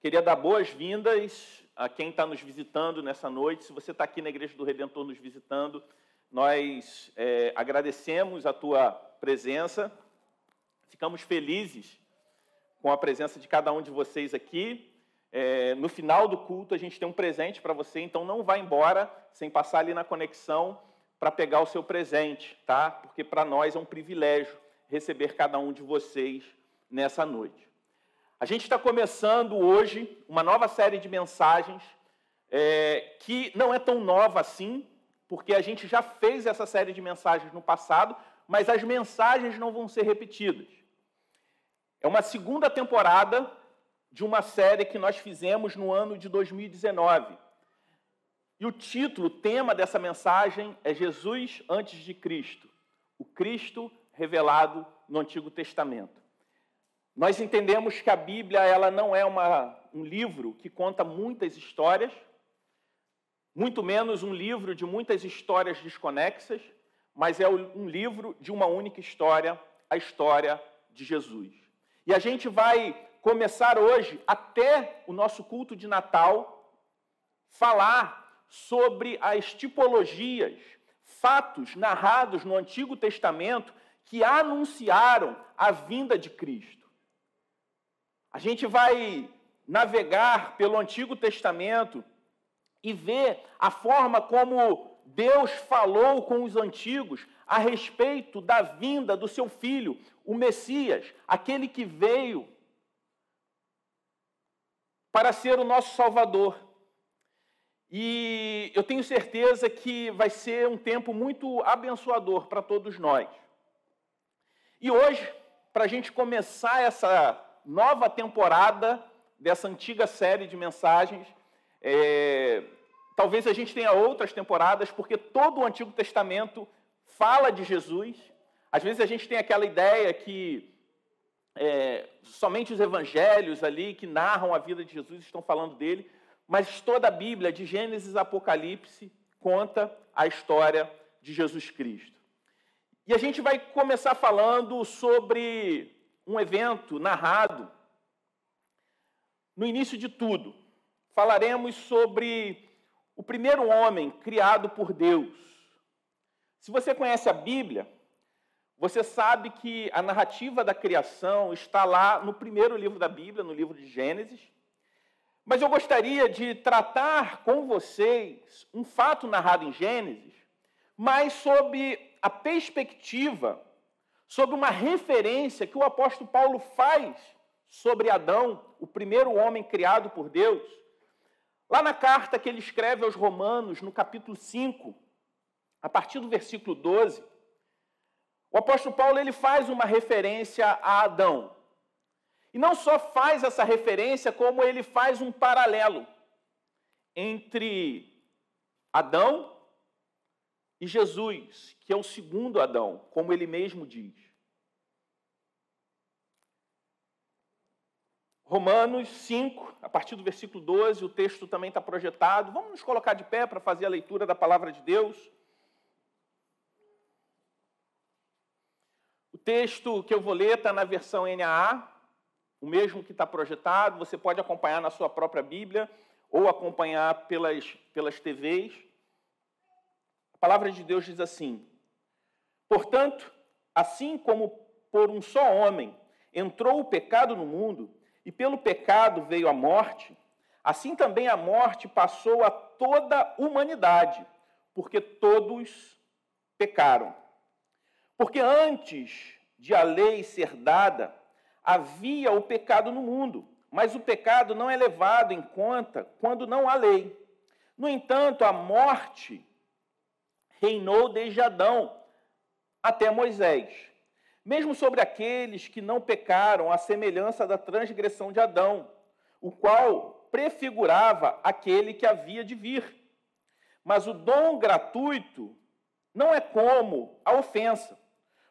Queria dar boas-vindas a quem está nos visitando nessa noite. Se você está aqui na Igreja do Redentor nos visitando, nós é, agradecemos a tua presença. Ficamos felizes com a presença de cada um de vocês aqui. É, no final do culto, a gente tem um presente para você, então não vá embora sem passar ali na conexão para pegar o seu presente, tá? Porque para nós é um privilégio receber cada um de vocês nessa noite. A gente está começando hoje uma nova série de mensagens é, que não é tão nova assim, porque a gente já fez essa série de mensagens no passado, mas as mensagens não vão ser repetidas. É uma segunda temporada de uma série que nós fizemos no ano de 2019. E o título, o tema dessa mensagem é Jesus antes de Cristo, o Cristo revelado no Antigo Testamento. Nós entendemos que a Bíblia ela não é uma, um livro que conta muitas histórias, muito menos um livro de muitas histórias desconexas, mas é um livro de uma única história, a história de Jesus. E a gente vai começar hoje, até o nosso culto de Natal, falar sobre as tipologias, fatos narrados no Antigo Testamento que anunciaram a vinda de Cristo. A gente vai navegar pelo Antigo Testamento e ver a forma como Deus falou com os antigos a respeito da vinda do seu filho, o Messias, aquele que veio para ser o nosso Salvador. E eu tenho certeza que vai ser um tempo muito abençoador para todos nós. E hoje, para a gente começar essa nova temporada dessa antiga série de mensagens. É, talvez a gente tenha outras temporadas, porque todo o Antigo Testamento fala de Jesus. Às vezes a gente tem aquela ideia que é, somente os evangelhos ali que narram a vida de Jesus estão falando dele, mas toda a Bíblia, de Gênesis a Apocalipse, conta a história de Jesus Cristo. E a gente vai começar falando sobre um evento narrado. No início de tudo, falaremos sobre o primeiro homem criado por Deus. Se você conhece a Bíblia, você sabe que a narrativa da criação está lá no primeiro livro da Bíblia, no livro de Gênesis. Mas eu gostaria de tratar com vocês um fato narrado em Gênesis, mas sob a perspectiva sobre uma referência que o apóstolo Paulo faz sobre Adão, o primeiro homem criado por Deus. Lá na carta que ele escreve aos Romanos, no capítulo 5, a partir do versículo 12, o apóstolo Paulo ele faz uma referência a Adão. E não só faz essa referência, como ele faz um paralelo entre Adão e Jesus, que é o segundo Adão, como ele mesmo diz. Romanos 5, a partir do versículo 12, o texto também está projetado. Vamos nos colocar de pé para fazer a leitura da palavra de Deus. O texto que eu vou ler está na versão NAA, o mesmo que está projetado. Você pode acompanhar na sua própria Bíblia ou acompanhar pelas, pelas TVs. A palavra de Deus diz assim: Portanto, assim como por um só homem entrou o pecado no mundo, e pelo pecado veio a morte, assim também a morte passou a toda a humanidade, porque todos pecaram. Porque antes de a lei ser dada, havia o pecado no mundo, mas o pecado não é levado em conta quando não há lei. No entanto, a morte reinou desde Adão até Moisés. Mesmo sobre aqueles que não pecaram, à semelhança da transgressão de Adão, o qual prefigurava aquele que havia de vir. Mas o dom gratuito não é como a ofensa.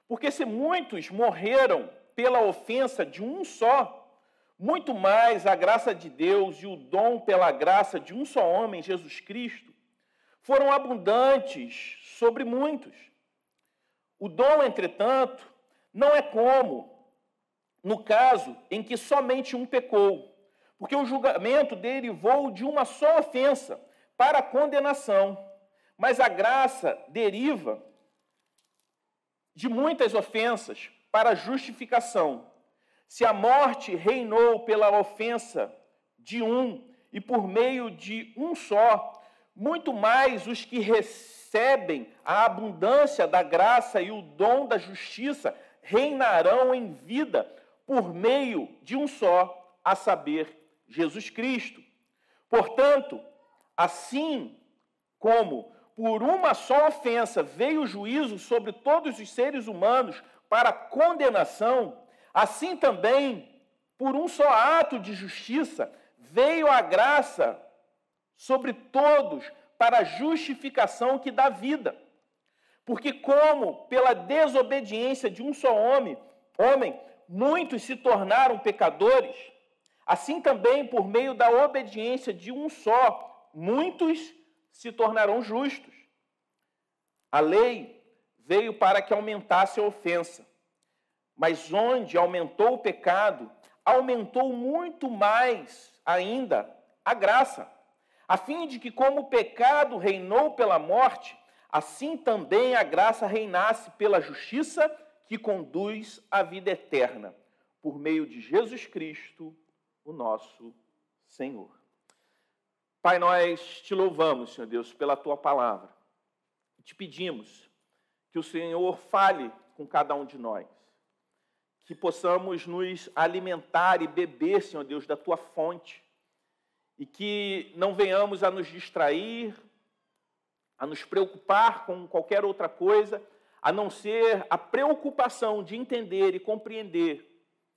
Porque se muitos morreram pela ofensa de um só, muito mais a graça de Deus e o dom pela graça de um só homem, Jesus Cristo, foram abundantes sobre muitos. O dom, entretanto, não é como no caso em que somente um pecou, porque o julgamento derivou de uma só ofensa para a condenação, mas a graça deriva de muitas ofensas para a justificação. Se a morte reinou pela ofensa de um e por meio de um só, muito mais os que recebem a abundância da graça e o dom da justiça reinarão em vida por meio de um só, a saber, Jesus Cristo. Portanto, assim como por uma só ofensa veio o juízo sobre todos os seres humanos para condenação, assim também, por um só ato de justiça, veio a graça sobre todos para a justificação que dá vida. Porque como pela desobediência de um só homem, homem, muitos se tornaram pecadores, assim também por meio da obediência de um só, muitos se tornarão justos. A lei veio para que aumentasse a ofensa, mas onde aumentou o pecado, aumentou muito mais ainda a graça, a fim de que, como o pecado reinou pela morte, assim também a graça reinasse pela justiça que conduz à vida eterna, por meio de Jesus Cristo, o nosso Senhor. Pai, nós te louvamos, Senhor Deus, pela tua palavra. Te pedimos que o Senhor fale com cada um de nós, que possamos nos alimentar e beber, Senhor Deus, da tua fonte, e que não venhamos a nos distrair, a nos preocupar com qualquer outra coisa, a não ser a preocupação de entender e compreender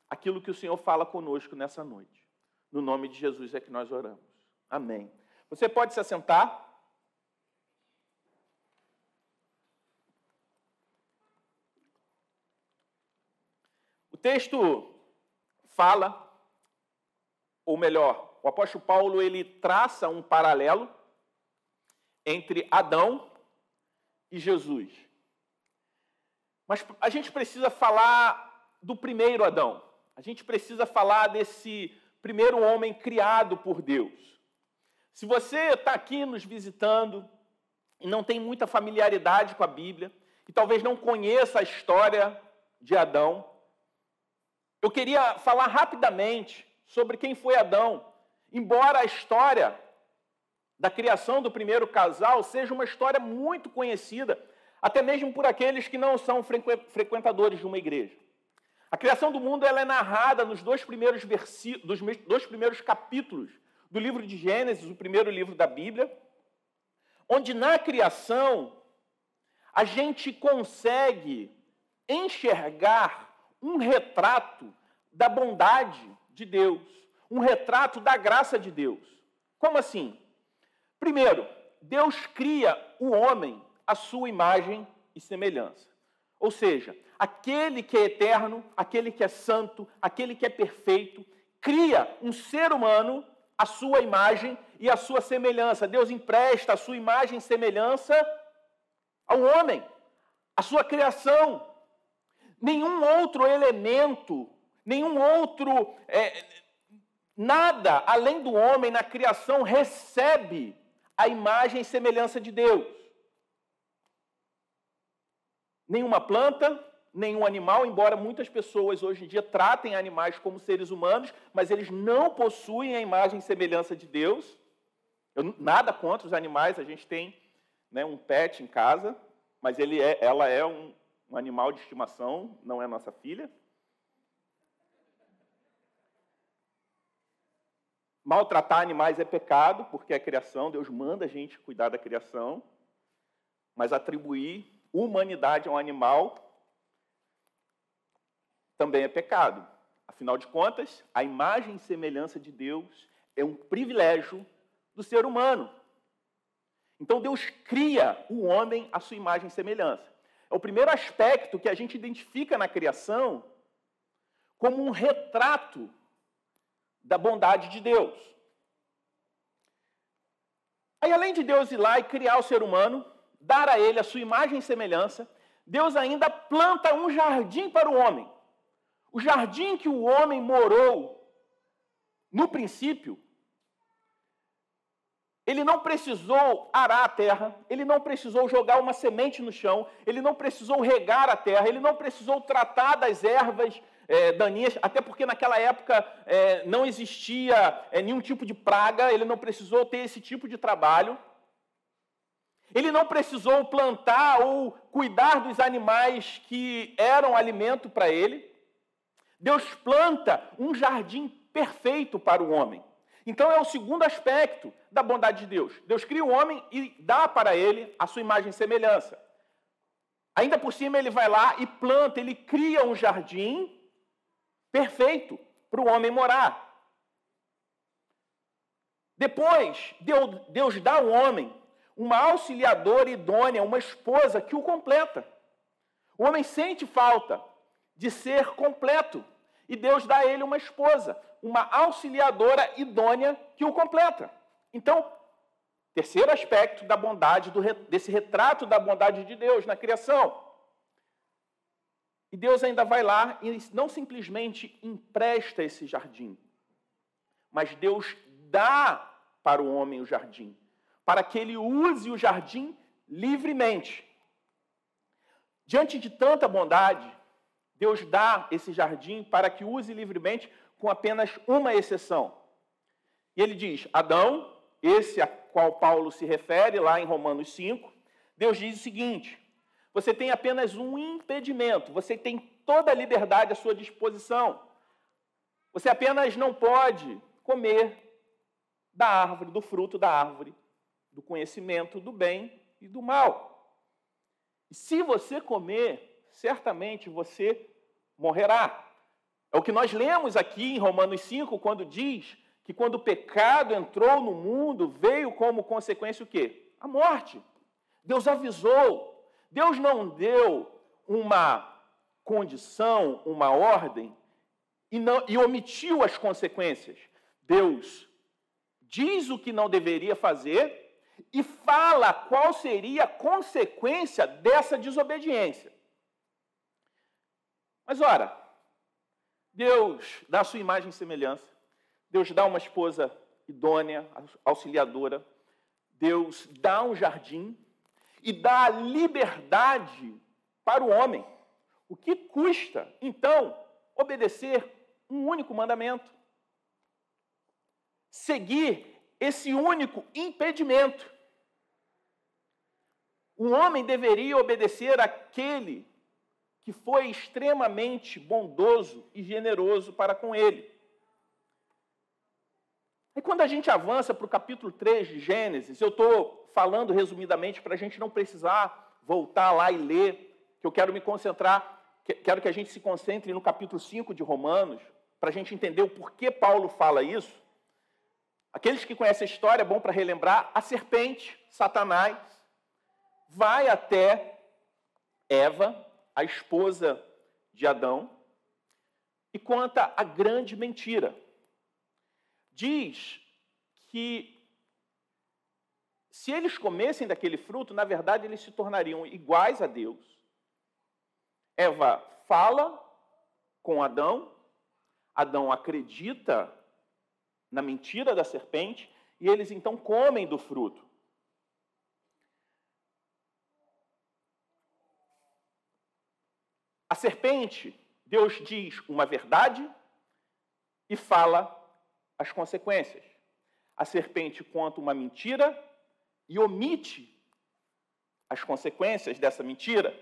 aquilo que o Senhor fala conosco nessa noite. No nome de Jesus é que nós oramos. Amém. Você pode se assentar. O texto fala, ou melhor, o apóstolo Paulo ele traça um paralelo entre Adão e Jesus. Mas a gente precisa falar do primeiro Adão. A gente precisa falar desse primeiro homem criado por Deus. Se você está aqui nos visitando e não tem muita familiaridade com a Bíblia, e talvez não conheça a história de Adão, eu queria falar rapidamente sobre quem foi Adão, embora a história da criação do primeiro casal seja uma história muito conhecida, até mesmo por aqueles que não são frequentadores de uma igreja. A criação do mundo ela é narrada nos dois primeiros, dos dois primeiros capítulos do livro de Gênesis, o primeiro livro da Bíblia, onde na criação a gente consegue enxergar um retrato da bondade de Deus, um retrato da graça de Deus. Como assim? Primeiro, Deus cria o homem à sua imagem e semelhança. Ou seja, aquele que é eterno, aquele que é santo, aquele que é perfeito, cria um ser humano à sua imagem e à sua semelhança. Deus empresta a sua imagem e semelhança ao homem, a sua criação. Nenhum outro elemento, nenhum outro, é, nada além do homem na criação recebe a imagem e semelhança de Deus. Nenhuma planta, nenhum animal, embora muitas pessoas hoje em dia tratem animais como seres humanos, mas eles não possuem a imagem e semelhança de Deus. Eu, nada contra os animais, a gente tem né, um pet em casa, mas ele é, ela é um, um animal de estimação, não é nossa filha. Maltratar animais é pecado, porque é criação, Deus manda a gente cuidar da criação, mas atribuir humanidade a um animal também é pecado. Afinal de contas, a imagem e semelhança de Deus é um privilégio do ser humano. Então Deus cria o homem à sua imagem e semelhança. É o primeiro aspecto que a gente identifica na criação como um retrato da bondade de Deus. Aí, além de Deus ir lá e criar o ser humano, dar a ele a sua imagem e semelhança, Deus ainda planta um jardim para o homem. O jardim que o homem morou no princípio, ele não precisou arar a terra, ele não precisou jogar uma semente no chão, ele não precisou regar a terra, ele não precisou tratar das ervas é, daninhas, até porque naquela época é, não existia é, nenhum tipo de praga, ele não precisou ter esse tipo de trabalho. Ele não precisou plantar ou cuidar dos animais que eram alimento para ele. Deus planta um jardim perfeito para o homem. Então é o segundo aspecto da bondade de Deus. Deus cria o homem e dá para ele a sua imagem e semelhança. Ainda por cima ele vai lá e planta, ele cria um jardim perfeito para o homem morar. Depois, Deus, dá ao homem uma auxiliadora idônea, uma esposa que o completa. O homem sente falta de ser completo e Deus dá a ele uma esposa, uma auxiliadora idônea que o completa. Então, terceiro aspecto da bondade, desse retrato da bondade de Deus na criação. E Deus ainda vai lá e não simplesmente empresta esse jardim, mas Deus dá para o homem o jardim, para que ele use o jardim livremente. Diante de tanta bondade, Deus dá esse jardim para que use livremente, com apenas uma exceção. E ele diz: Adão, esse a qual Paulo se refere lá em Romanos 5, Deus diz o seguinte: você tem apenas um impedimento, você tem toda a liberdade à sua disposição. Você apenas não pode comer da árvore, do fruto da árvore, do conhecimento do bem e do mal. E se você comer, certamente você morrerá. É o que nós lemos aqui em Romanos 5, quando diz que quando o pecado entrou no mundo, veio como consequência o quê? A morte. Deus avisou, Deus não deu uma condição, uma ordem e, não, e omitiu as consequências. Deus diz o que não deveria fazer e fala qual seria a consequência dessa desobediência. Mas ora, Deus dá a sua imagem e semelhança, Deus dá uma esposa idônea, auxiliadora, Deus dá um jardim e dá liberdade para o homem. O que custa, então, obedecer um único mandamento? Seguir esse único impedimento. O homem deveria obedecer aquele que foi extremamente bondoso e generoso para com ele. E quando a gente avança para o capítulo 3 de Gênesis, eu estou falando resumidamente para a gente não precisar voltar lá e ler, que eu quero me concentrar, quero que a gente se concentre no capítulo 5 de Romanos, para a gente entender o porquê Paulo fala isso. Aqueles que conhecem a história, é bom para relembrar, a serpente, Satanás, vai até Eva, a esposa de Adão, e conta a grande mentira. Diz que se eles comessem daquele fruto, na verdade eles se tornariam iguais a Deus. Eva fala com Adão, Adão acredita na mentira da serpente e eles então comem do fruto. A serpente, Deus diz uma verdade e fala as consequências. A serpente conta uma mentira e omite as consequências dessa mentira.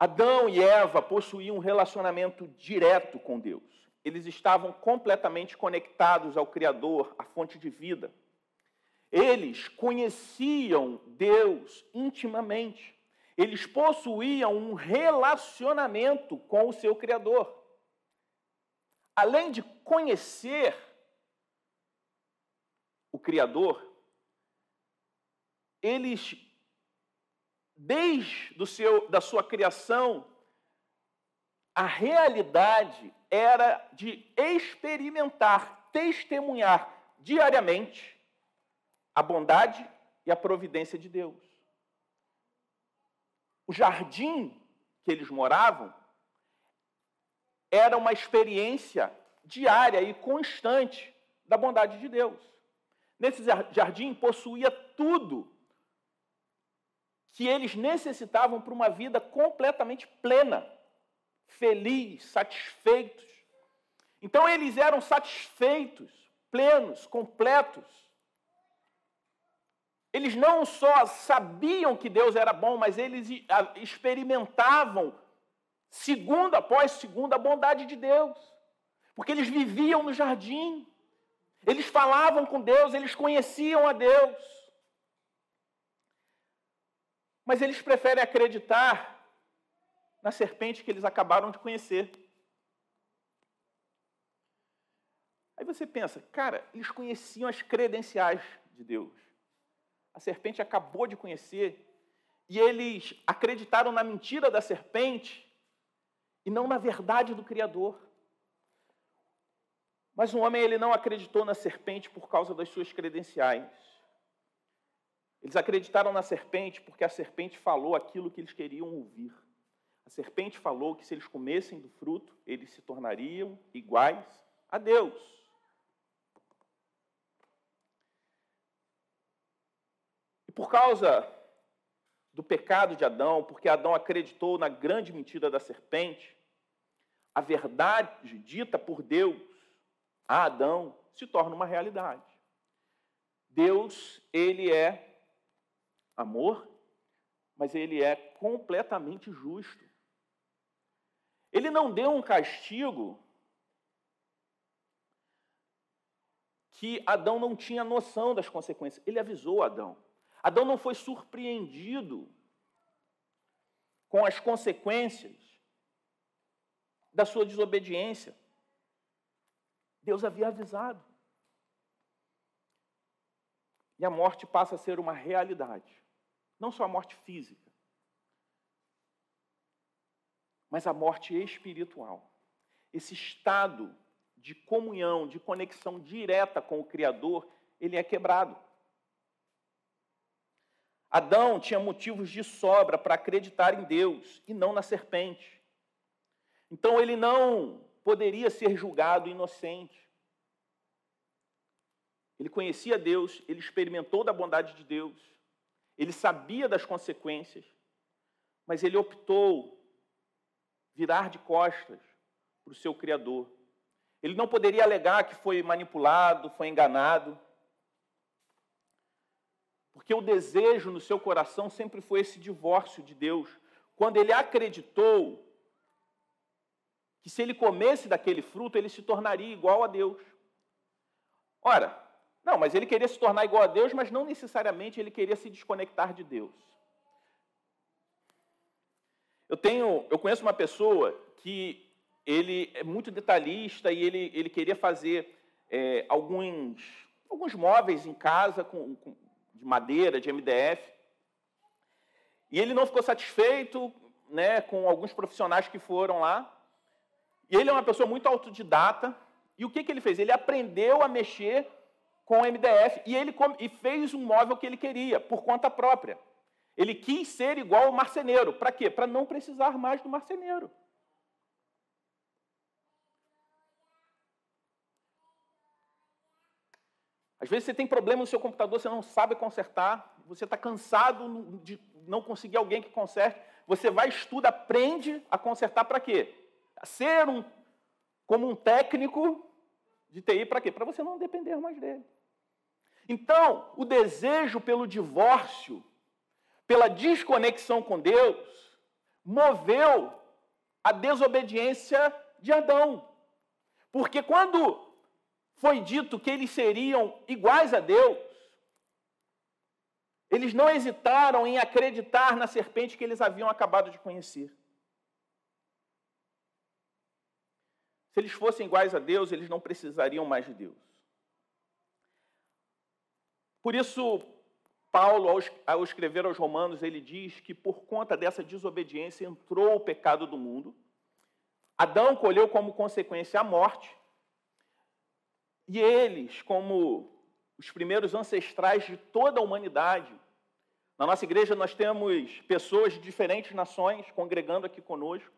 Adão e Eva possuíam um relacionamento direto com Deus. Eles estavam completamente conectados ao Criador, à fonte de vida. Eles conheciam Deus intimamente. Eles possuíam um relacionamento com o seu Criador. Além de conhecer o Criador, eles, desde do seu, da sua criação, a realidade era de experimentar, testemunhar diariamente a bondade e a providência de Deus. O jardim que eles moravam era uma experiência diária e constante da bondade de Deus. Nesse jardim possuía tudo que eles necessitavam para uma vida completamente plena, feliz, satisfeitos. Então eles eram satisfeitos, plenos, completos. Eles não só sabiam que Deus era bom, mas eles experimentavam, segundo após segundo, a bondade de Deus. Porque eles viviam no jardim, eles falavam com Deus, eles conheciam a Deus. Mas eles preferem acreditar na serpente que eles acabaram de conhecer. Aí você pensa, cara, eles conheciam as credenciais de Deus. A serpente acabou de conhecer e eles acreditaram na mentira da serpente e não na verdade do Criador. Mas o homem ele não acreditou na serpente por causa das suas credenciais. Eles acreditaram na serpente porque a serpente falou aquilo que eles queriam ouvir. A serpente falou que se eles comessem do fruto, eles se tornariam iguais a Deus. E por causa do pecado de Adão, porque Adão acreditou na grande mentira da serpente, a verdade dita por Deus a Adão se torna uma realidade. Deus, ele é amor, mas ele é completamente justo. Ele não deu um castigo que Adão não tinha noção das consequências. Ele avisou Adão. Adão não foi surpreendido com as consequências da sua desobediência. Deus havia avisado. E a morte passa a ser uma realidade. Não só a morte física, mas a morte espiritual. Esse estado de comunhão, de conexão direta com o Criador, ele é quebrado. Adão tinha motivos de sobra para acreditar em Deus e não na serpente. Então ele não poderia ser julgado inocente. Ele conhecia Deus, ele experimentou da bondade de Deus, ele sabia das consequências, mas ele optou virar de costas para o seu Criador. Ele não poderia alegar que foi manipulado, foi enganado, porque o desejo no seu coração sempre foi esse divórcio de Deus. Quando ele acreditou que se ele comesse daquele fruto, ele se tornaria igual a Deus. Ora, não, mas ele queria se tornar igual a Deus, mas não necessariamente ele queria se desconectar de Deus. Eu tenho, eu conheço uma pessoa que ele é muito detalhista e ele, ele queria fazer é, alguns, alguns móveis em casa com, com, de madeira, de MDF. E ele não ficou satisfeito né, com alguns profissionais que foram lá. E ele é uma pessoa muito autodidata. E o que, que ele fez? Ele aprendeu a mexer com MDF e ele e fez um móvel que ele queria, por conta própria. Ele quis ser igual ao marceneiro. Para quê? Para não precisar mais do marceneiro. Às vezes você tem problema no seu computador, você não sabe consertar, você está cansado de não conseguir alguém que conserte. Você vai, estuda, aprende a consertar para quê? Ser um, como um técnico de TI para quê? Para você não depender mais dele. Então, o desejo pelo divórcio, pela desconexão com Deus, moveu a desobediência de Adão. Porque quando foi dito que eles seriam iguais a Deus, eles não hesitaram em acreditar na serpente que eles haviam acabado de conhecer. Se eles fossem iguais a Deus, eles não precisariam mais de Deus. Por isso, Paulo, ao escrever aos Romanos, ele diz que por conta dessa desobediência entrou o pecado do mundo. Adão colheu como consequência a morte. E eles, como os primeiros ancestrais de toda a humanidade, na nossa igreja nós temos pessoas de diferentes nações congregando aqui conosco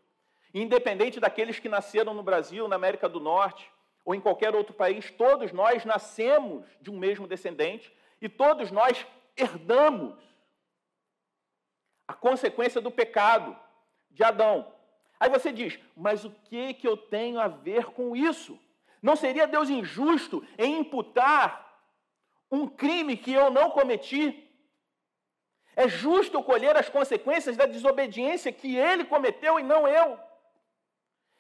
independente daqueles que nasceram no Brasil, na América do Norte, ou em qualquer outro país, todos nós nascemos de um mesmo descendente e todos nós herdamos a consequência do pecado de Adão. Aí você diz, mas o que, que eu tenho a ver com isso? Não seria Deus injusto em imputar um crime que eu não cometi? É justo colher as consequências da desobediência que ele cometeu e não eu.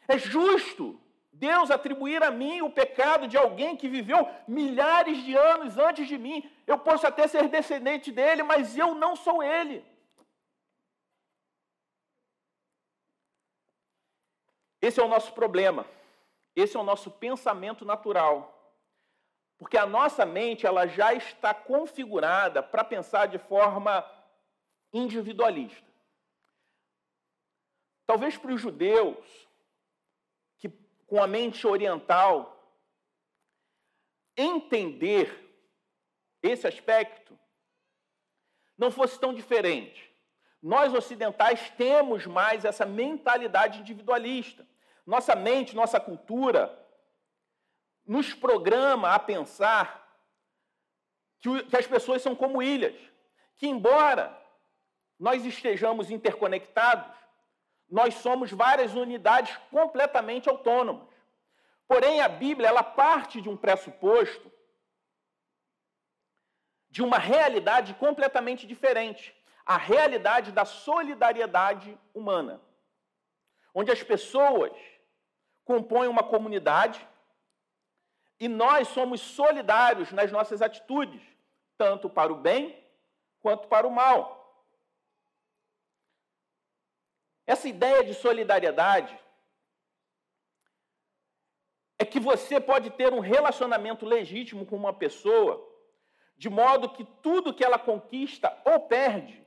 É justo Deus atribuir a mim o pecado de alguém que viveu milhares de anos antes de mim. Eu posso até ser descendente dele, mas eu não sou ele. Esse é o nosso problema. Esse é o nosso pensamento natural. Porque a nossa mente ela já está configurada para pensar de forma individualista. Talvez para os judeus, que com a mente oriental, entender esse aspecto não fosse tão diferente. Nós ocidentais temos mais essa mentalidade individualista. Nossa mente, nossa cultura nos programa a pensar que, as pessoas são como ilhas, que embora nós estejamos interconectados, nós somos várias unidades completamente autônomas. Porém, a Bíblia ela parte de um pressuposto de uma realidade completamente diferente, a realidade da solidariedade humana, onde as pessoas compõem uma comunidade e nós somos solidários nas nossas atitudes, tanto para o bem quanto para o mal. Essa ideia de solidariedade é que você pode ter um relacionamento legítimo com uma pessoa, de modo que tudo que ela conquista ou perde,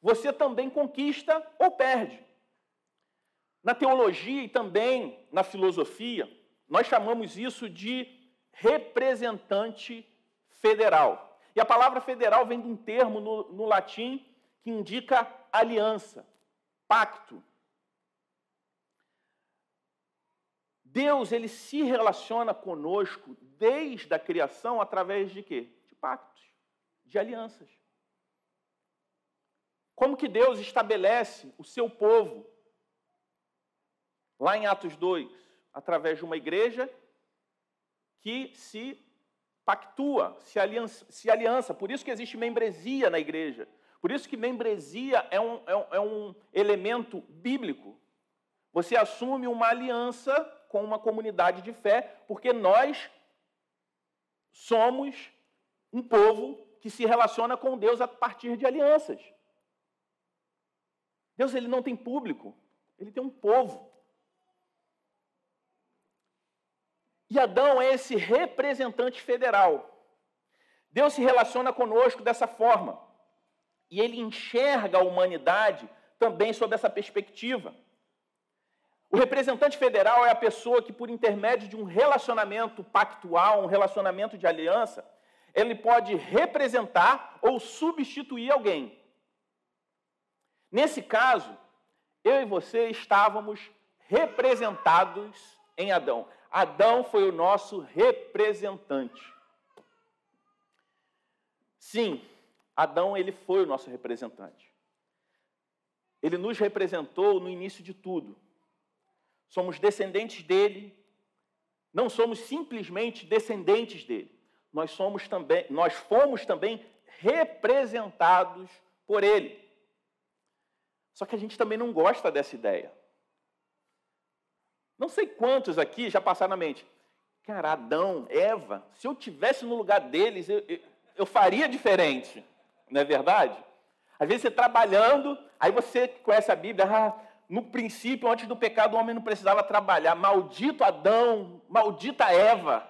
você também conquista ou perde. Na teologia e também na filosofia, nós chamamos isso de representante federal. E a palavra federal vem de um termo no, no latim que indica aliança pacto. Deus ele se relaciona conosco desde a criação através de quê? De pactos, de alianças. Como que Deus estabelece o seu povo? Lá em Atos 2, através de uma igreja que se pactua, se aliança, se aliança. Por isso que existe membresia na igreja. Por isso que membresia é um, é um, é um elemento bíblico. Você assume uma aliança com uma comunidade de fé, porque nós somos um povo que se relaciona com Deus a partir de alianças. Deus ele não tem público, ele tem um povo. E Adão é esse representante federal. Deus se relaciona conosco dessa forma. E ele enxerga a humanidade também sob essa perspectiva. O representante federal é a pessoa que, por intermédio de um relacionamento pactual, um relacionamento de aliança, ele pode representar ou substituir alguém. Nesse caso, eu e você estávamos representados em Adão. Adão foi o nosso representante. Sim, Adão ele foi o nosso representante. Ele nos representou no início de tudo. Somos descendentes dele. Não somos simplesmente descendentes dele. Nós somos também, nós fomos também representados por ele. Só que a gente também não gosta dessa ideia. Não sei quantos aqui já passaram na mente. Cara, Adão, Eva, se eu tivesse no lugar deles, eu, eu, eu faria diferente. Não é verdade? Às vezes você trabalhando, aí você conhece a Bíblia, ah, no princípio, antes do pecado, o homem não precisava trabalhar. Maldito Adão, maldita Eva.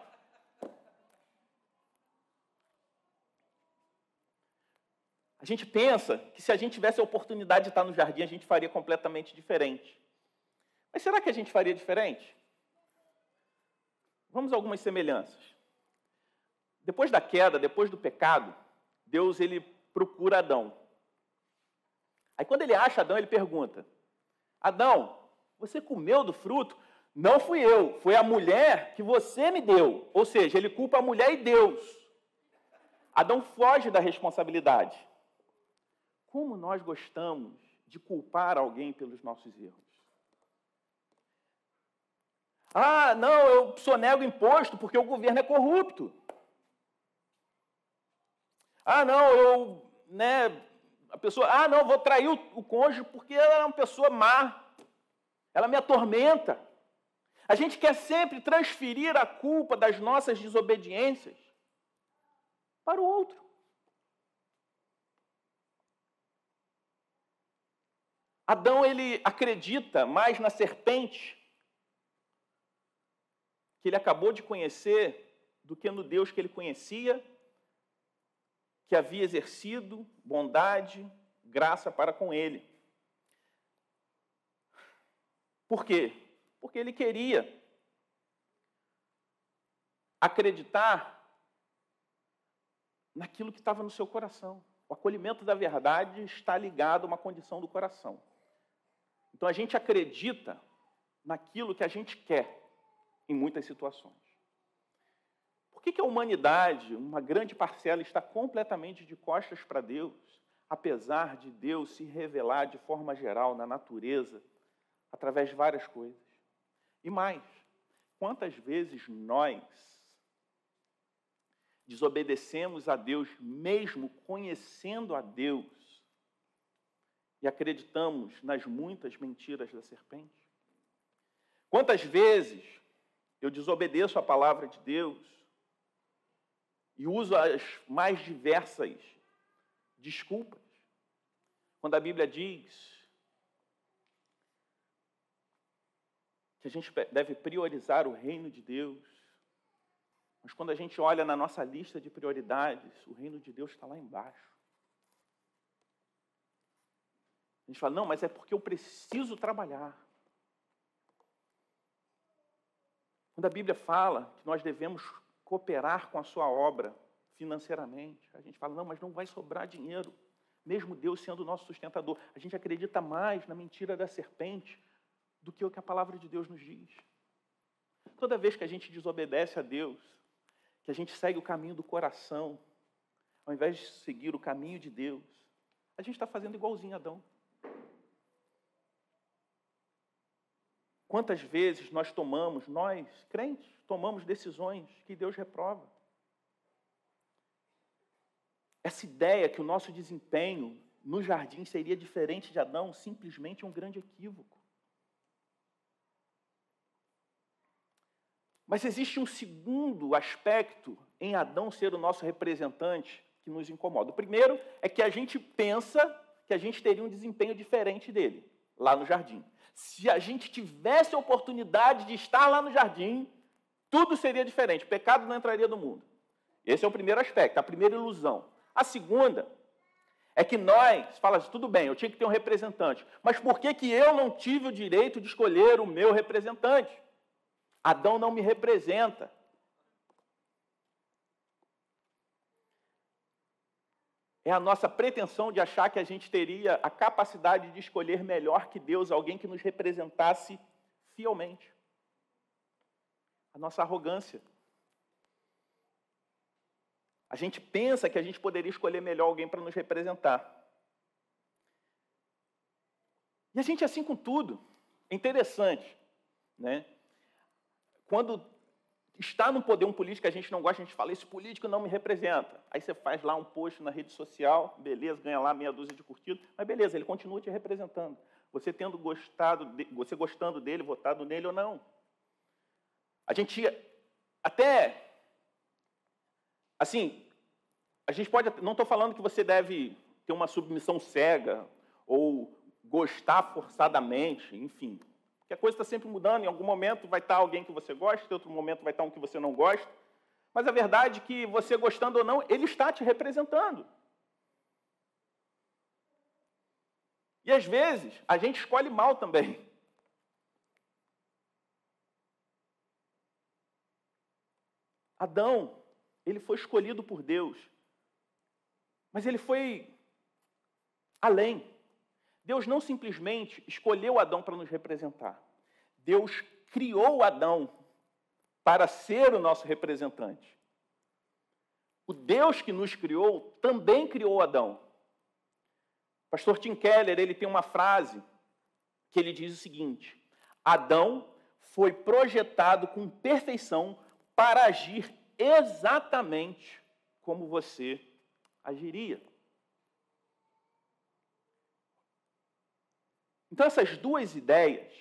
A gente pensa que se a gente tivesse a oportunidade de estar no jardim, a gente faria completamente diferente. Mas será que a gente faria diferente? Vamos a algumas semelhanças. Depois da queda, depois do pecado, Deus ele procura Adão. Aí quando ele acha Adão, ele pergunta: Adão, você comeu do fruto? Não fui eu, foi a mulher que você me deu. Ou seja, ele culpa a mulher e Deus. Adão foge da responsabilidade. Como nós gostamos de culpar alguém pelos nossos erros. Ah, não, eu sonego imposto porque o governo é corrupto. Ah, não, eu, né, a pessoa, ah, não, vou trair o, o cônjuge porque ela é uma pessoa má. Ela me atormenta. A gente quer sempre transferir a culpa das nossas desobediências para o outro. Adão ele acredita mais na serpente que ele acabou de conhecer do que no Deus que ele conhecia, que havia exercido bondade, graça para com ele. Por quê? Porque ele queria acreditar naquilo que estava no seu coração. O acolhimento da verdade está ligado a uma condição do coração. Então a gente acredita naquilo que a gente quer em muitas situações. Por que, que a humanidade, uma grande parcela, está completamente de costas para Deus, apesar de Deus se revelar de forma geral na natureza, através de várias coisas? E mais, quantas vezes nós desobedecemos a Deus, mesmo conhecendo a Deus, e acreditamos nas muitas mentiras da serpente? Quantas vezes eu desobedeço a palavra de Deus e uso as mais diversas desculpas? Quando a Bíblia diz que a gente deve priorizar o reino de Deus, mas quando a gente olha na nossa lista de prioridades, o reino de Deus está lá embaixo. A gente fala, não, mas é porque eu preciso trabalhar. Quando a Bíblia fala que nós devemos cooperar com a sua obra financeiramente, a gente fala, não, mas não vai sobrar dinheiro, mesmo Deus sendo o nosso sustentador. A gente acredita mais na mentira da serpente do que o que a palavra de Deus nos diz. Toda vez que a gente desobedece a Deus, que a gente segue o caminho do coração, ao invés de seguir o caminho de Deus, a gente está fazendo igualzinho a Adão. Quantas vezes nós tomamos, nós, crentes, tomamos decisões que Deus reprova? Essa ideia que o nosso desempenho no jardim seria diferente de Adão, simplesmente é um grande equívoco. Mas existe um segundo aspecto em Adão ser o nosso representante que nos incomoda. O primeiro é que a gente pensa que a gente teria um desempenho diferente dele, lá no jardim se a gente tivesse a oportunidade de estar lá no jardim, tudo seria diferente, o pecado não entraria no mundo. Esse é o primeiro aspecto, a primeira ilusão. A segunda é que nós, fala assim, tudo bem, eu tinha que ter um representante, mas por que, que eu não tive o direito de escolher o meu representante? Adão não me representa. É a nossa pretensão de achar que a gente teria a capacidade de escolher melhor que Deus alguém que nos representasse fielmente. A nossa arrogância. A gente pensa que a gente poderia escolher melhor alguém para nos representar. E a gente é assim com tudo. É interessante. Né? Quando está no poder um político que a gente não gosta, a gente fala, esse político não me representa. Aí você faz lá um post na rede social, beleza, ganha lá meia dúzia de curtidas, mas beleza, ele continua te representando. Você tendo gostado, de, você gostando dele, votado nele ou não. A gente até assim, a gente pode, não estou falando que você deve ter uma submissão cega ou gostar forçadamente, enfim, porque a coisa está sempre mudando, em algum momento vai estar alguém que você gosta, em outro momento vai estar um que você não gosta. Mas a verdade é que você gostando ou não, ele está te representando. E às vezes a gente escolhe mal também. Adão, ele foi escolhido por Deus, mas ele foi além. Deus não simplesmente escolheu Adão para nos representar. Deus criou Adão para ser o nosso representante. O Deus que nos criou também criou Adão. Pastor Tim Keller, ele tem uma frase que ele diz o seguinte: Adão foi projetado com perfeição para agir exatamente como você agiria. Então, essas duas ideias,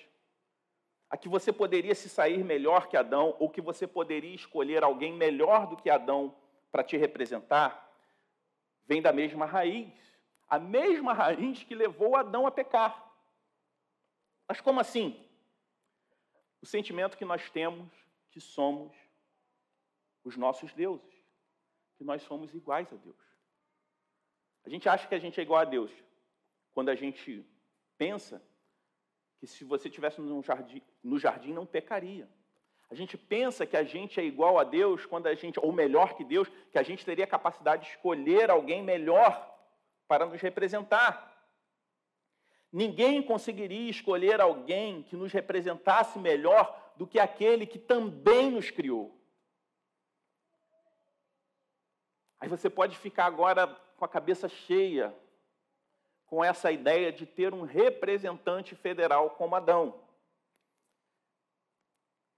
a que você poderia se sair melhor que Adão, ou que você poderia escolher alguém melhor do que Adão para te representar, vem da mesma raiz. A mesma raiz que levou Adão a pecar. Mas como assim? O sentimento que nós temos que somos os nossos deuses, que nós somos iguais a Deus. A gente acha que a gente é igual a Deus quando a gente pensa que se você tivesse no jardim, no jardim não pecaria. A gente pensa que a gente é igual a Deus quando a gente, ou melhor que Deus, que a gente teria a capacidade de escolher alguém melhor para nos representar. Ninguém conseguiria escolher alguém que nos representasse melhor do que aquele que também nos criou. Aí você pode ficar agora com a cabeça cheia com essa ideia de ter um representante federal como Adão.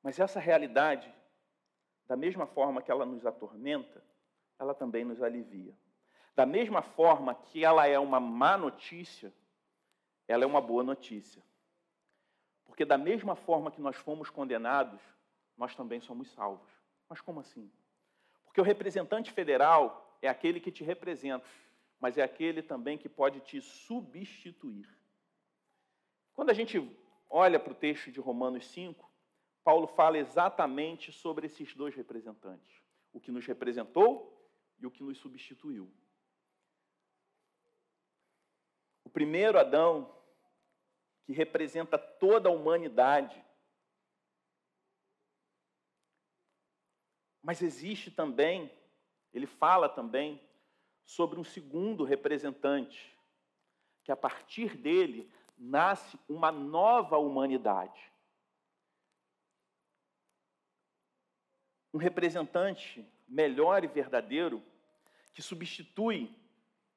Mas essa realidade, da mesma forma que ela nos atormenta, ela também nos alivia. Da mesma forma que ela é uma má notícia, ela é uma boa notícia. Porque da mesma forma que nós fomos condenados, nós também somos salvos. Mas como assim? Porque o representante federal é aquele que te representa mas é aquele também que pode te substituir. Quando a gente olha para o texto de Romanos 5, Paulo fala exatamente sobre esses dois representantes: o que nos representou e o que nos substituiu. O primeiro Adão, que representa toda a humanidade, mas existe também, ele fala também sobre um segundo representante, que a partir dele nasce uma nova humanidade. Um representante melhor e verdadeiro que substitui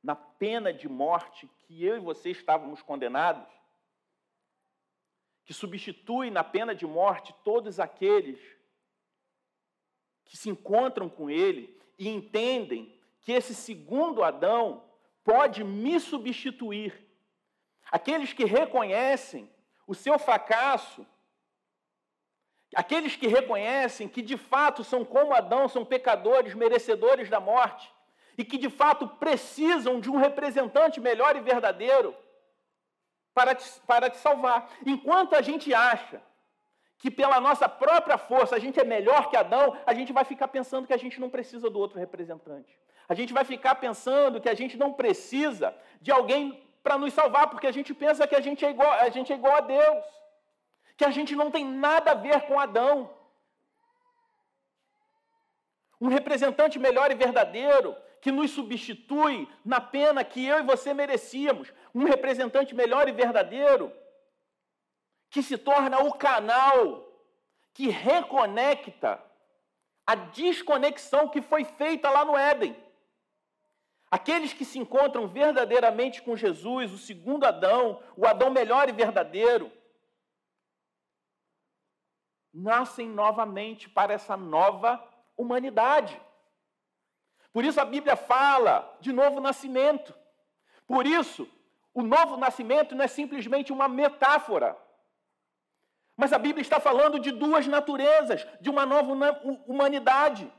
na pena de morte que eu e você estávamos condenados, que substitui na pena de morte todos aqueles que se encontram com ele e entendem que esse segundo Adão pode me substituir. Aqueles que reconhecem o seu fracasso, aqueles que reconhecem que de fato são como Adão, são pecadores, merecedores da morte, e que de fato precisam de um representante melhor e verdadeiro para te, para te salvar. Enquanto a gente acha que pela nossa própria força a gente é melhor que Adão, a gente vai ficar pensando que a gente não precisa do outro representante. A gente vai ficar pensando que a gente não precisa de alguém para nos salvar, porque a gente pensa que a gente, é igual, a gente é igual a Deus, que a gente não tem nada a ver com Adão. Um representante melhor e verdadeiro que nos substitui na pena que eu e você merecíamos. Um representante melhor e verdadeiro que se torna o canal que reconecta a desconexão que foi feita lá no Éden. Aqueles que se encontram verdadeiramente com Jesus, o segundo Adão, o Adão melhor e verdadeiro, nascem novamente para essa nova humanidade. Por isso a Bíblia fala de novo nascimento. Por isso, o novo nascimento não é simplesmente uma metáfora. Mas a Bíblia está falando de duas naturezas, de uma nova humanidade.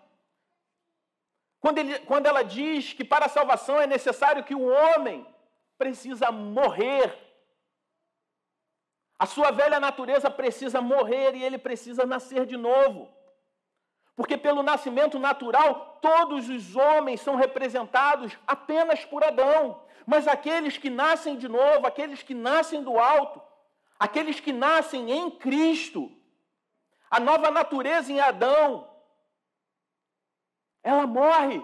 Quando, ele, quando ela diz que para a salvação é necessário que o homem precisa morrer. A sua velha natureza precisa morrer e ele precisa nascer de novo. Porque pelo nascimento natural, todos os homens são representados apenas por Adão. Mas aqueles que nascem de novo, aqueles que nascem do alto, aqueles que nascem em Cristo, a nova natureza em Adão, ela morre.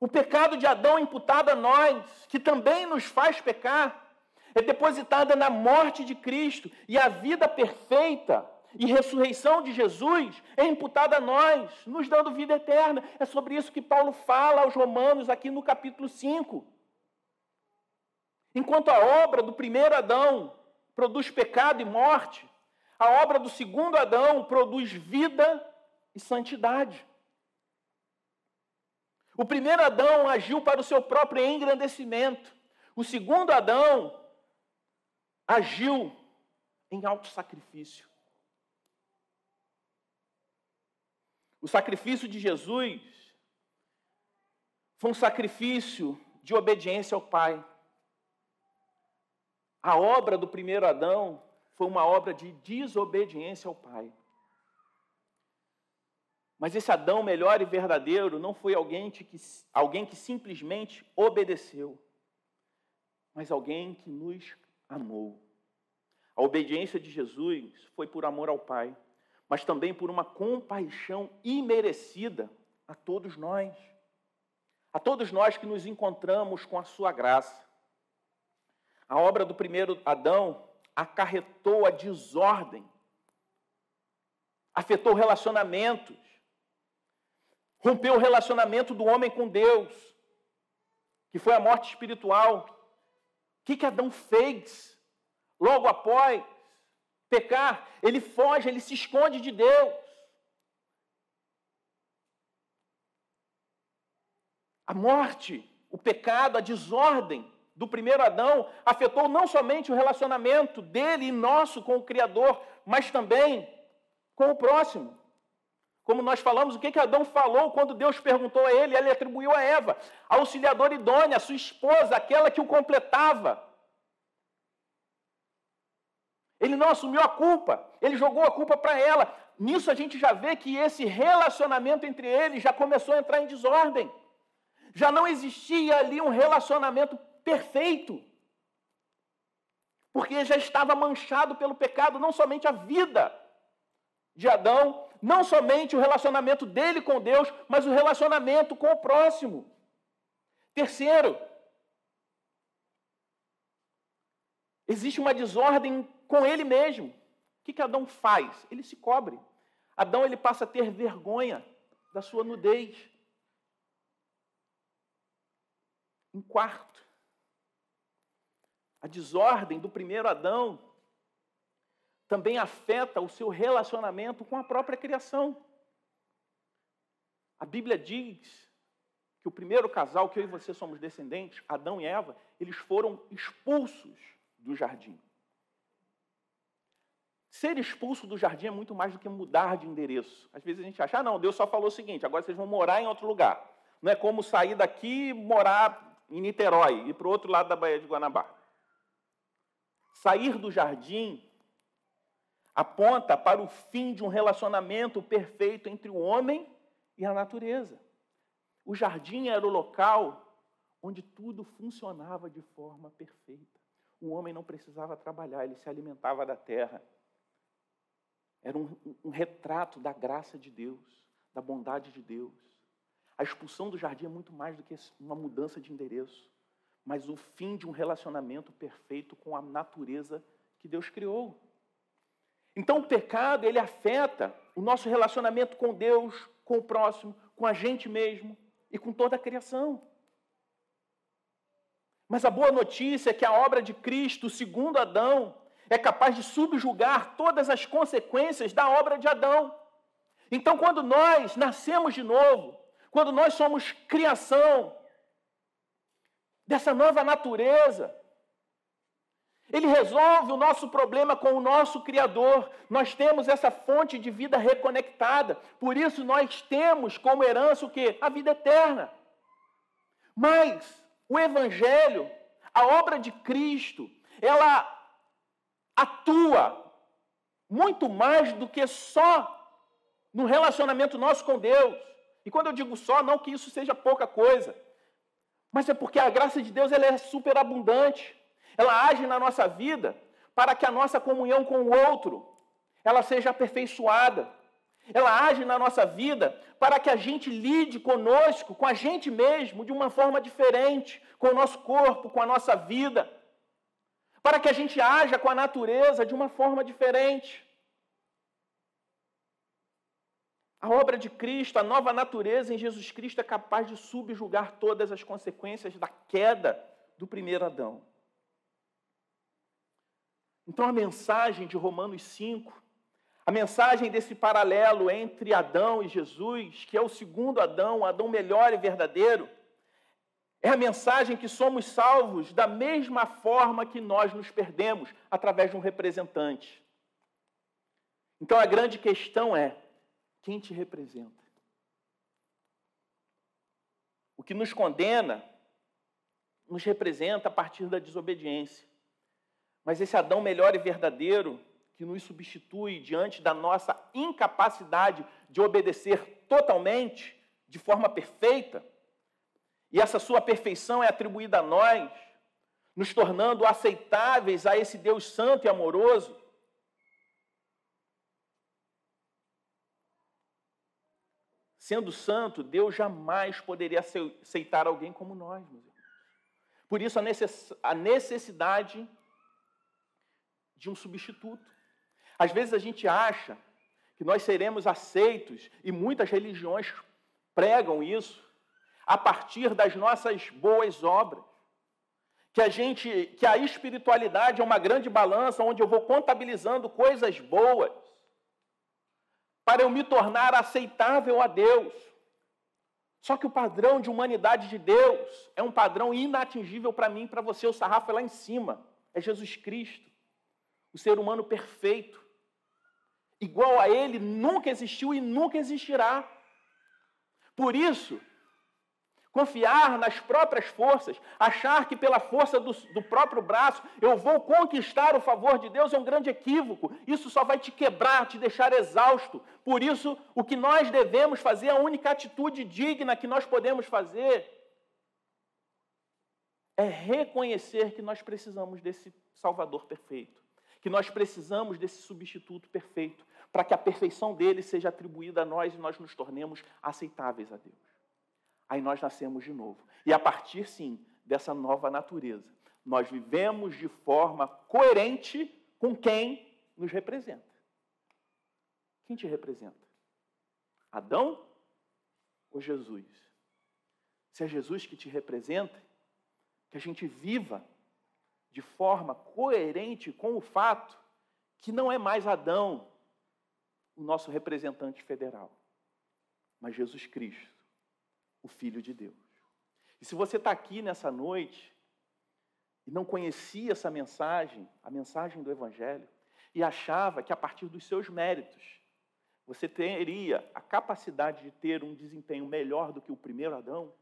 O pecado de Adão é imputado a nós, que também nos faz pecar, é depositada na morte de Cristo e a vida perfeita e ressurreição de Jesus é imputada a nós, nos dando vida eterna. É sobre isso que Paulo fala aos Romanos aqui no capítulo 5. Enquanto a obra do primeiro Adão produz pecado e morte, a obra do segundo Adão produz vida e santidade. O primeiro Adão agiu para o seu próprio engrandecimento. O segundo Adão agiu em alto sacrifício. O sacrifício de Jesus foi um sacrifício de obediência ao Pai. A obra do primeiro Adão foi uma obra de desobediência ao Pai. Mas esse Adão melhor e verdadeiro não foi alguém que, alguém que simplesmente obedeceu, mas alguém que nos amou. A obediência de Jesus foi por amor ao Pai, mas também por uma compaixão imerecida a todos nós. A todos nós que nos encontramos com a sua graça. A obra do primeiro Adão acarretou a desordem, afetou relacionamentos, rompeu o relacionamento do homem com Deus, que foi a morte espiritual. O que, que Adão fez logo após pecar? Ele foge, ele se esconde de Deus. A morte, o pecado, a desordem do primeiro Adão afetou não somente o relacionamento dele e nosso com o Criador, mas também com o próximo. Como nós falamos, o que, que Adão falou quando Deus perguntou a ele, ele atribuiu a Eva, a auxiliadora idônea, a sua esposa, aquela que o completava. Ele não assumiu a culpa, ele jogou a culpa para ela. Nisso a gente já vê que esse relacionamento entre eles já começou a entrar em desordem. Já não existia ali um relacionamento perfeito. Porque já estava manchado pelo pecado, não somente a vida de Adão, não somente o relacionamento dele com Deus, mas o relacionamento com o próximo. Terceiro, existe uma desordem com ele mesmo. O que, que Adão faz? Ele se cobre. Adão ele passa a ter vergonha da sua nudez. Em quarto, a desordem do primeiro Adão também afeta o seu relacionamento com a própria criação. A Bíblia diz que o primeiro casal, que eu e você somos descendentes, Adão e Eva, eles foram expulsos do jardim. Ser expulso do jardim é muito mais do que mudar de endereço. Às vezes a gente acha, ah, não, Deus só falou o seguinte, agora vocês vão morar em outro lugar. Não é como sair daqui e morar em Niterói, e para o outro lado da Baía de Guanabara. Sair do jardim aponta para o fim de um relacionamento perfeito entre o homem e a natureza. O jardim era o local onde tudo funcionava de forma perfeita. O homem não precisava trabalhar, ele se alimentava da terra. Era um, um, retrato da graça de Deus, da bondade de Deus. A expulsão do jardim é muito mais do que uma mudança de endereço mas o fim de um relacionamento perfeito com a natureza que Deus criou. Então o pecado, ele afeta o nosso relacionamento com Deus, com o próximo, com a gente mesmo e com toda a criação. Mas a boa notícia é que a obra de Cristo, segundo Adão, é capaz de subjugar todas as consequências da obra de Adão. Então, quando nós nascemos de novo, quando nós somos criação, dessa nova natureza. Ele resolve o nosso problema com o nosso Criador. Nós temos essa fonte de vida reconectada. Por isso nós temos como herança o quê? A vida eterna. Mas o Evangelho, a obra de Cristo, ela atua muito mais do que só no relacionamento nosso com Deus. E quando eu digo só, não que isso seja pouca coisa. Mas é porque a graça de Deus ela é superabundante. Ela age na nossa vida para que a nossa comunhão com o outro ela seja aperfeiçoada. Ela age na nossa vida para que a gente lide conosco, com a gente mesmo, de uma forma diferente, com o nosso corpo, com a nossa vida. para que a gente haja com a natureza de uma forma diferente. A obra de Cristo, a nova natureza em Jesus Cristo é capaz de subjugar todas as consequências da queda do primeiro Adão. Então, a mensagem de Romanos 5, a mensagem desse paralelo entre Adão e Jesus, que é o segundo Adão, Adão melhor e verdadeiro, é a mensagem que somos salvos da mesma forma que nós nos perdemos, através de um representante. Então, a grande questão é: quem te representa? O que nos condena nos representa a partir da desobediência. Mas esse Adão melhor e verdadeiro, que nos substitui diante da nossa incapacidade de obedecer totalmente, de forma perfeita, e essa sua perfeição é atribuída a nós, nos tornando aceitáveis a esse Deus santo e amoroso, Sendo santo, Deus jamais poderia aceitar alguém como nós. Por isso, a necessidade de um substituto. Às vezes a gente acha que nós seremos aceitos, e muitas religiões pregam isso, a partir das nossas boas obras. Que a gente, que a espiritualidade é uma grande balança onde eu vou contabilizando coisas boas para eu me tornar aceitável a Deus. Só que o padrão de humanidade de Deus é um padrão inatingível para mim para você. O sarrafo é lá em cima. É Jesus Cristo, o ser humano perfeito. Igual a ele nunca existiu e nunca existirá. Por isso, Confiar nas próprias forças, achar que pela força do, do, próprio braço eu vou conquistar o favor de Deus é um grande equívoco. Isso só vai te quebrar, te deixar exausto. Por isso, o que nós devemos fazer, a única atitude digna que nós podemos fazer, é reconhecer que nós precisamos desse Salvador perfeito, que nós precisamos desse substituto perfeito, para que a perfeição dele seja atribuída a nós e nós nos tornemos aceitáveis a Deus. Aí nós nascemos de novo. E a partir, sim, dessa nova natureza, nós vivemos de forma coerente com quem nos representa. Quem te representa? Adão ou Jesus? Se é Jesus que te representa, que a gente viva de forma coerente com o fato que não é mais Adão o nosso representante federal, mas Jesus Cristo o Filho de Deus. E se você está aqui nessa noite e não conhecia essa mensagem, a mensagem do Evangelho, e achava que a partir dos seus méritos você teria a capacidade de ter um desempenho melhor do que o primeiro Adão,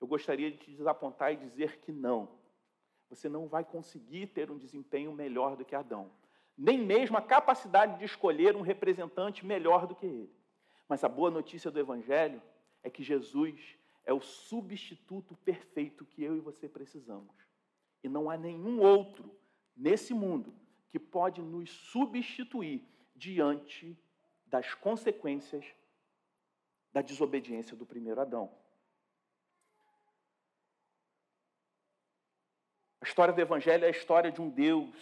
eu gostaria de te desapontar e dizer que não. Você não vai conseguir ter um desempenho melhor do que Adão. Nem mesmo a capacidade de escolher um representante melhor do que ele. Mas a boa notícia do Evangelho é que Jesus é o substituto perfeito que eu e você precisamos. E não há nenhum outro nesse mundo que pode nos substituir diante das consequências da desobediência do primeiro Adão. A história do Evangelho é a história de um Deus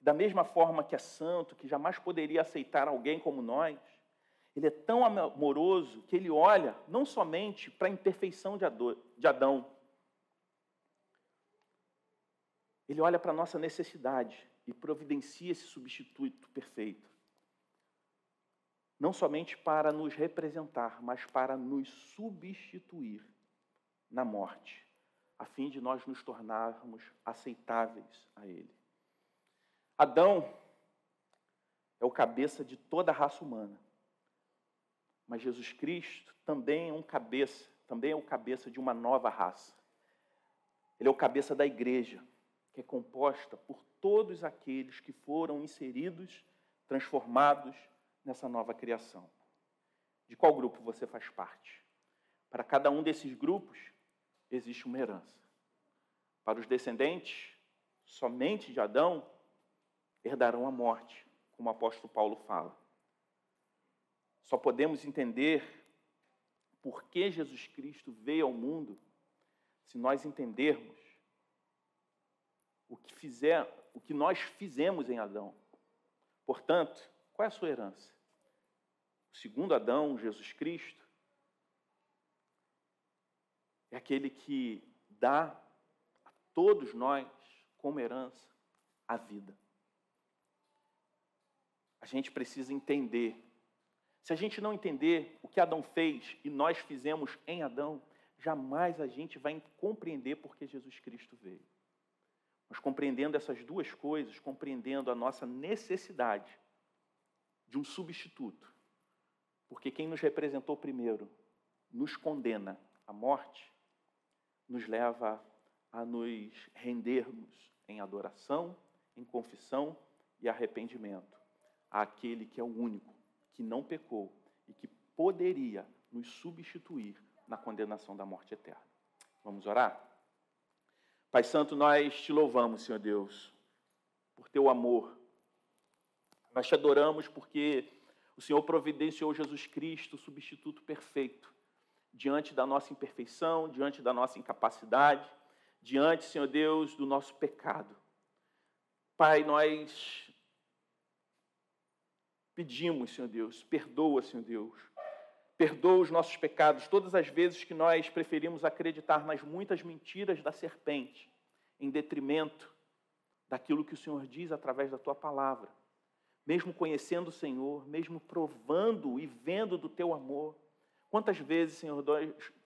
da mesma forma que é santo, que jamais poderia aceitar alguém como nós, ele é tão amoroso que ele olha não somente para a imperfeição de Adão, ele olha para a nossa necessidade e providencia esse substituto perfeito. Não somente para nos representar, mas para nos substituir na morte, a fim de nós nos tornarmos aceitáveis a Ele. Adão é o cabeça de toda a raça humana. Mas Jesus Cristo também é um cabeça, também é o cabeça de uma nova raça. Ele é o cabeça da igreja, que é composta por todos aqueles que foram inseridos, transformados nessa nova criação. De qual grupo você faz parte? Para cada um desses grupos existe uma herança. Para os descendentes, somente de Adão, herdarão a morte, como o apóstolo Paulo fala. Só podemos entender por que Jesus Cristo veio ao mundo se nós entendermos o que fizer, o que nós fizemos em Adão. Portanto, qual é a sua herança? O segundo Adão, Jesus Cristo, é aquele que dá a todos nós como herança a vida. A gente precisa entender. Se a gente não entender o que Adão fez e nós fizemos em Adão, jamais a gente vai compreender porque Jesus Cristo veio. Mas compreendendo essas duas coisas, compreendendo a nossa necessidade de um substituto, porque quem nos representou primeiro nos condena à morte, nos leva a nos rendermos em adoração, em confissão e arrependimento àquele que é o único, que não pecou e que poderia nos substituir na condenação da morte eterna. Vamos orar? Pai Santo, nós te louvamos, Senhor Deus, por teu amor. Nós te adoramos porque o Senhor providenciou Jesus Cristo, substituto perfeito, diante da nossa imperfeição, diante da nossa incapacidade, diante, Senhor Deus, do nosso pecado. Pai, nós pedimos, Senhor Deus, perdoa, Senhor Deus, perdoa os nossos pecados todas as vezes que nós preferimos acreditar nas muitas mentiras da serpente, em detrimento daquilo que o Senhor diz através da tua palavra. Mesmo conhecendo o Senhor, mesmo provando e vendo do teu amor, quantas vezes, Senhor,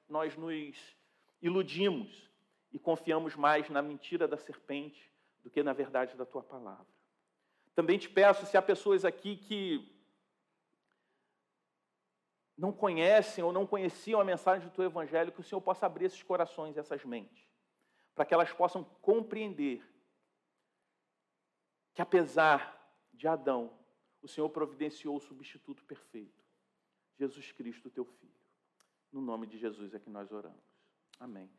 nós nos iludimos e confiamos mais na mentira da serpente do que na verdade da tua palavra. Também te peço, se há pessoas aqui que não conhecem ou não conheciam a mensagem do teu evangelho, que o Senhor possa abrir esses corações essas mentes, para que elas possam compreender que apesar de Adão, o Senhor providenciou o substituto perfeito, Jesus Cristo, teu filho. No nome de Jesus é que nós oramos. Amém.